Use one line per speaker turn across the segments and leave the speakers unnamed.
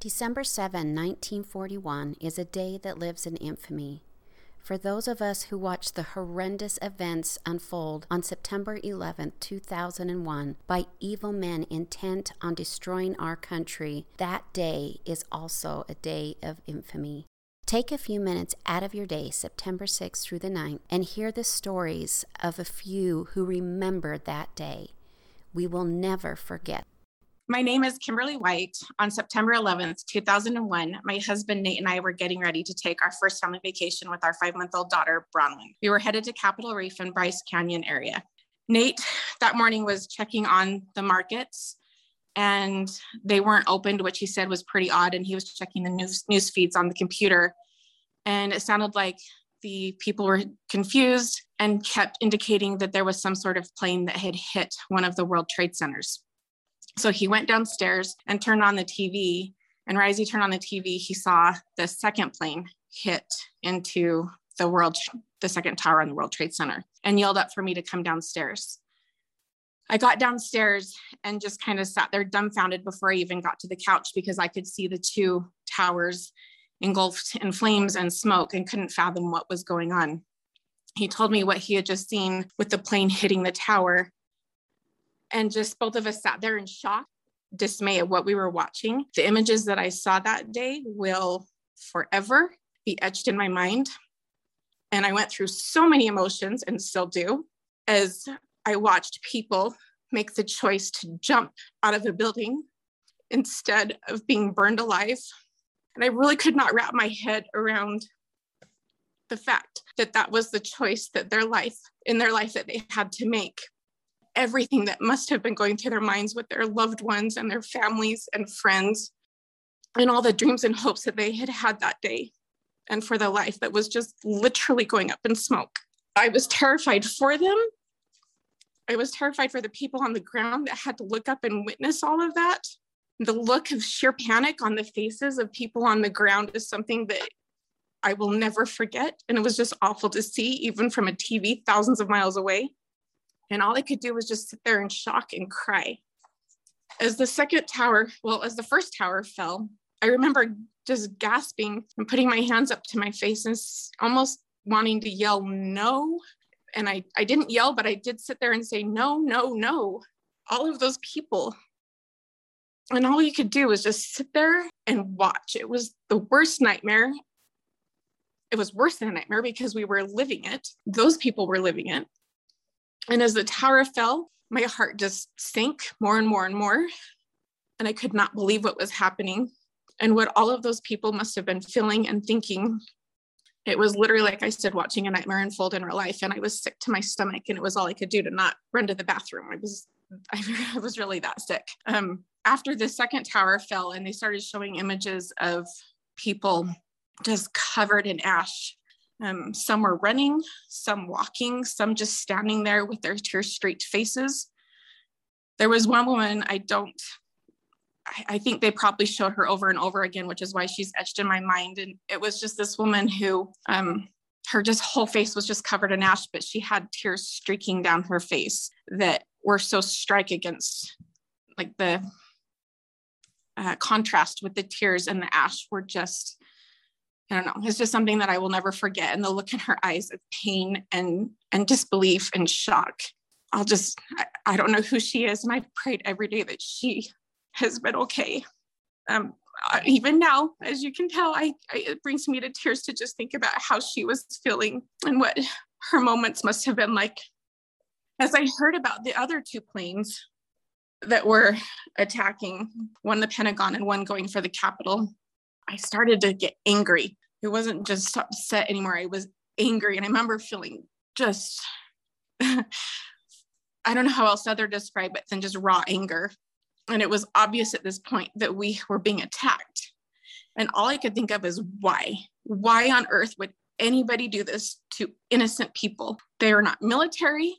December 7, 1941, is a day that lives in infamy. For those of us who watched the horrendous events unfold on September 11, 2001, by evil men intent on destroying our country, that day is also a day of infamy. Take a few minutes out of your day, September 6th through the 9th, and hear the stories of a few who remember that day. We will never forget.
My name is Kimberly White. On September 11th, 2001, my husband Nate and I were getting ready to take our first family vacation with our five month old daughter, Bronwyn. We were headed to Capitol Reef and Bryce Canyon area. Nate that morning was checking on the markets and they weren't opened, which he said was pretty odd. And he was checking the news, news feeds on the computer. And it sounded like the people were confused and kept indicating that there was some sort of plane that had hit one of the World Trade Centers. So he went downstairs and turned on the TV. And right as he turned on the TV, he saw the second plane hit into the world, the second tower on the World Trade Center, and yelled up for me to come downstairs. I got downstairs and just kind of sat there dumbfounded before I even got to the couch because I could see the two towers engulfed in flames and smoke and couldn't fathom what was going on. He told me what he had just seen with the plane hitting the tower and just both of us sat there in shock, dismay at what we were watching. The images that I saw that day will forever be etched in my mind. And I went through so many emotions and still do as I watched people make the choice to jump out of a building instead of being burned alive. And I really could not wrap my head around the fact that that was the choice that their life in their life that they had to make everything that must have been going through their minds with their loved ones and their families and friends and all the dreams and hopes that they had had that day and for their life that was just literally going up in smoke. I was terrified for them. I was terrified for the people on the ground that had to look up and witness all of that. The look of sheer panic on the faces of people on the ground is something that I will never forget. And it was just awful to see, even from a TV thousands of miles away. And all I could do was just sit there in shock and cry. As the second tower, well, as the first tower fell, I remember just gasping and putting my hands up to my face and almost wanting to yell no. And I, I didn't yell, but I did sit there and say, no, no, no. All of those people. And all you could do was just sit there and watch. It was the worst nightmare. It was worse than a nightmare because we were living it. Those people were living it. And as the tower fell, my heart just sank more and more and more. And I could not believe what was happening and what all of those people must have been feeling and thinking. It was literally like I said, watching a nightmare unfold in real life. And I was sick to my stomach, and it was all I could do to not run to the bathroom. I was, I was really that sick. Um, after the second tower fell, and they started showing images of people just covered in ash um, some were running, some walking, some just standing there with their tear streaked faces. There was one woman I don't, I, I think they probably showed her over and over again, which is why she's etched in my mind. And it was just this woman who, um, her just whole face was just covered in ash, but she had tears streaking down her face that were so strike against like the uh, contrast with the tears and the ash were just I don't know. It's just something that I will never forget. And the look in her eyes of pain and and disbelief and shock. I'll just I, I don't know who she is, and I prayed every day that she has been okay. Um, even now, as you can tell, I, I, it brings me to tears to just think about how she was feeling and what her moments must have been like. As I heard about the other two planes that were attacking, one the Pentagon and one going for the Capitol, I started to get angry. It wasn't just upset anymore. I was angry. And I remember feeling just, I don't know how else to describe it than just raw anger. And it was obvious at this point that we were being attacked. And all I could think of is why? Why on earth would anybody do this to innocent people? They are not military.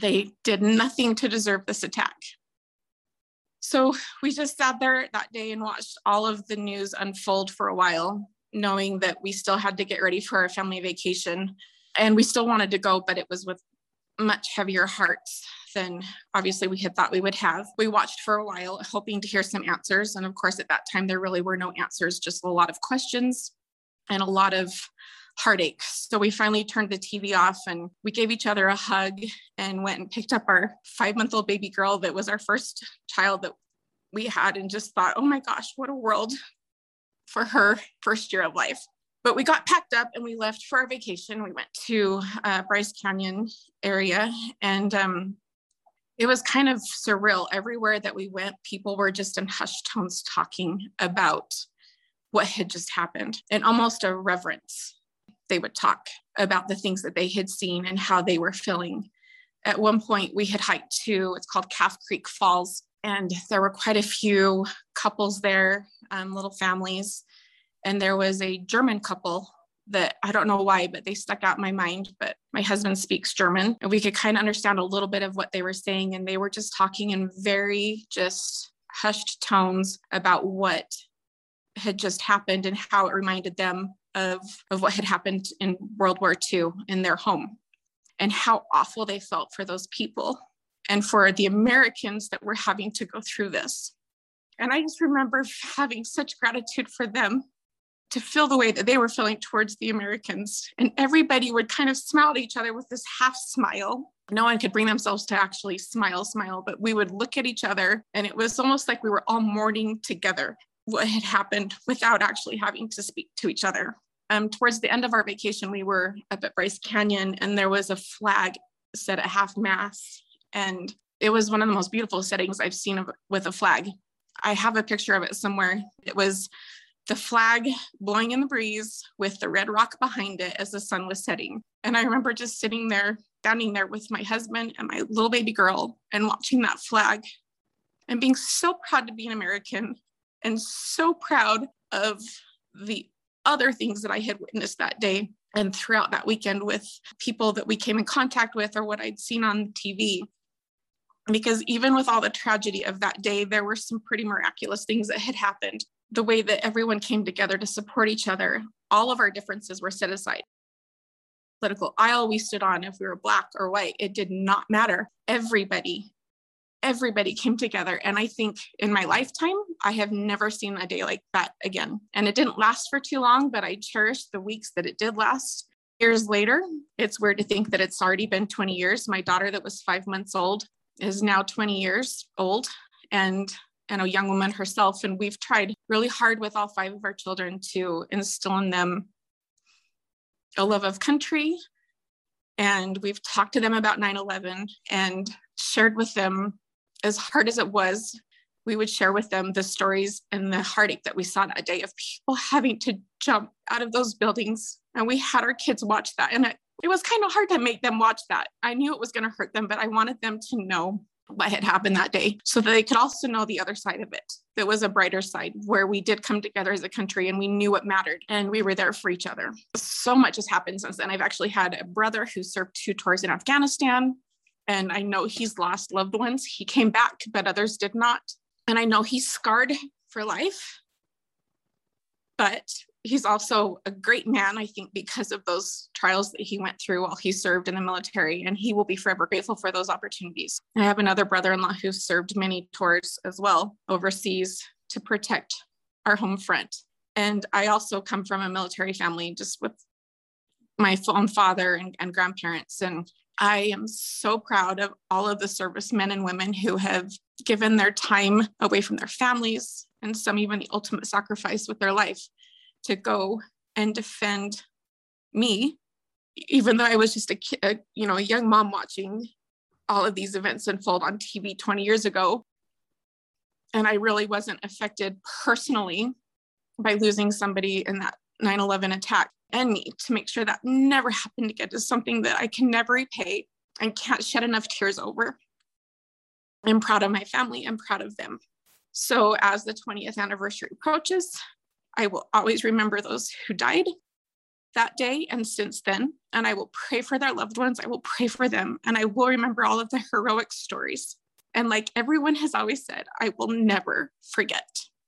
They did nothing to deserve this attack. So we just sat there that day and watched all of the news unfold for a while, knowing that we still had to get ready for our family vacation. And we still wanted to go, but it was with much heavier hearts than obviously we had thought we would have. We watched for a while, hoping to hear some answers. And of course, at that time, there really were no answers, just a lot of questions and a lot of heartache. So we finally turned the TV off and we gave each other a hug and went and picked up our five month old baby girl that was our first child that we had and just thought, oh my gosh, what a world for her first year of life. But we got packed up and we left for our vacation. We went to uh, Bryce Canyon area and um, it was kind of surreal. Everywhere that we went, people were just in hushed tones talking about what had just happened and almost a reverence. They would talk about the things that they had seen and how they were feeling. At one point, we had hiked to, it's called Calf Creek Falls, and there were quite a few couples there, um, little families. And there was a German couple that I don't know why, but they stuck out in my mind. But my husband speaks German, and we could kind of understand a little bit of what they were saying. And they were just talking in very just hushed tones about what had just happened and how it reminded them of, of what had happened in World War II in their home and how awful they felt for those people and for the Americans that were having to go through this. And I just remember having such gratitude for them to feel the way that they were feeling towards the Americans. And everybody would kind of smile at each other with this half smile. No one could bring themselves to actually smile, smile, but we would look at each other and it was almost like we were all mourning together what had happened without actually having to speak to each other. Um, towards the end of our vacation, we were up at Bryce Canyon and there was a flag set at half mast and it was one of the most beautiful settings I've seen of, with a flag. I have a picture of it somewhere. It was the flag blowing in the breeze with the red rock behind it as the sun was setting. And I remember just sitting there, standing there with my husband and my little baby girl and watching that flag and being so proud to be an American and so proud of the other things that I had witnessed that day and throughout that weekend with people that we came in contact with or what I'd seen on TV because even with all the tragedy of that day, there were some pretty miraculous things that had happened. The way that everyone came together to support each other, all of our differences were set aside. Political aisle we stood on, if we were black or white, it did not matter. Everybody, everybody came together. And I think in my lifetime, I have never seen a day like that again. And it didn't last for too long, but I cherished the weeks that it did last years later, it's weird to think that it's already been 20 years. My daughter, that was five months old, is now 20 years old and and a young woman herself and we've tried really hard with all five of our children to instill in them a love of country. And we've talked to them about 9-11 and shared with them as hard as it was we would share with them the stories and the heartache that we saw that day of people having to jump out of those buildings. And we had our kids watch that and it, it was kind of hard to make them watch that. I knew it was going to hurt them, but I wanted them to know what had happened that day so that they could also know the other side of it. There was a brighter side where we did come together as a country and we knew what mattered and we were there for each other. So much has happened since then. I've actually had a brother who served two tours in Afghanistan and I know he's lost loved ones. He came back, but others did not. And I know he's scarred for life. But he's also a great man, I think, because of those trials that he went through while he served in the military, and he will be forever grateful for those opportunities. I have another brother in law who served many tours as well overseas to protect our home front. And I also come from a military family, just with my own father and, and grandparents. And I am so proud of all of the servicemen and women who have given their time away from their families and some even the ultimate sacrifice with their life to go and defend me, even though I was just a, a you know a young mom watching all of these events unfold on TV 20 years ago. And I really wasn't affected personally by losing somebody in that 9 11 attack and me to make sure that never happened again is something that I can never repay and can't shed enough tears over. I'm proud of my family. I'm proud of them. So, as the 20th anniversary approaches, I will always remember those who died that day and since then. And I will pray for their loved ones. I will pray for them. And I will remember all of the heroic stories. And like everyone has always said, I will never forget.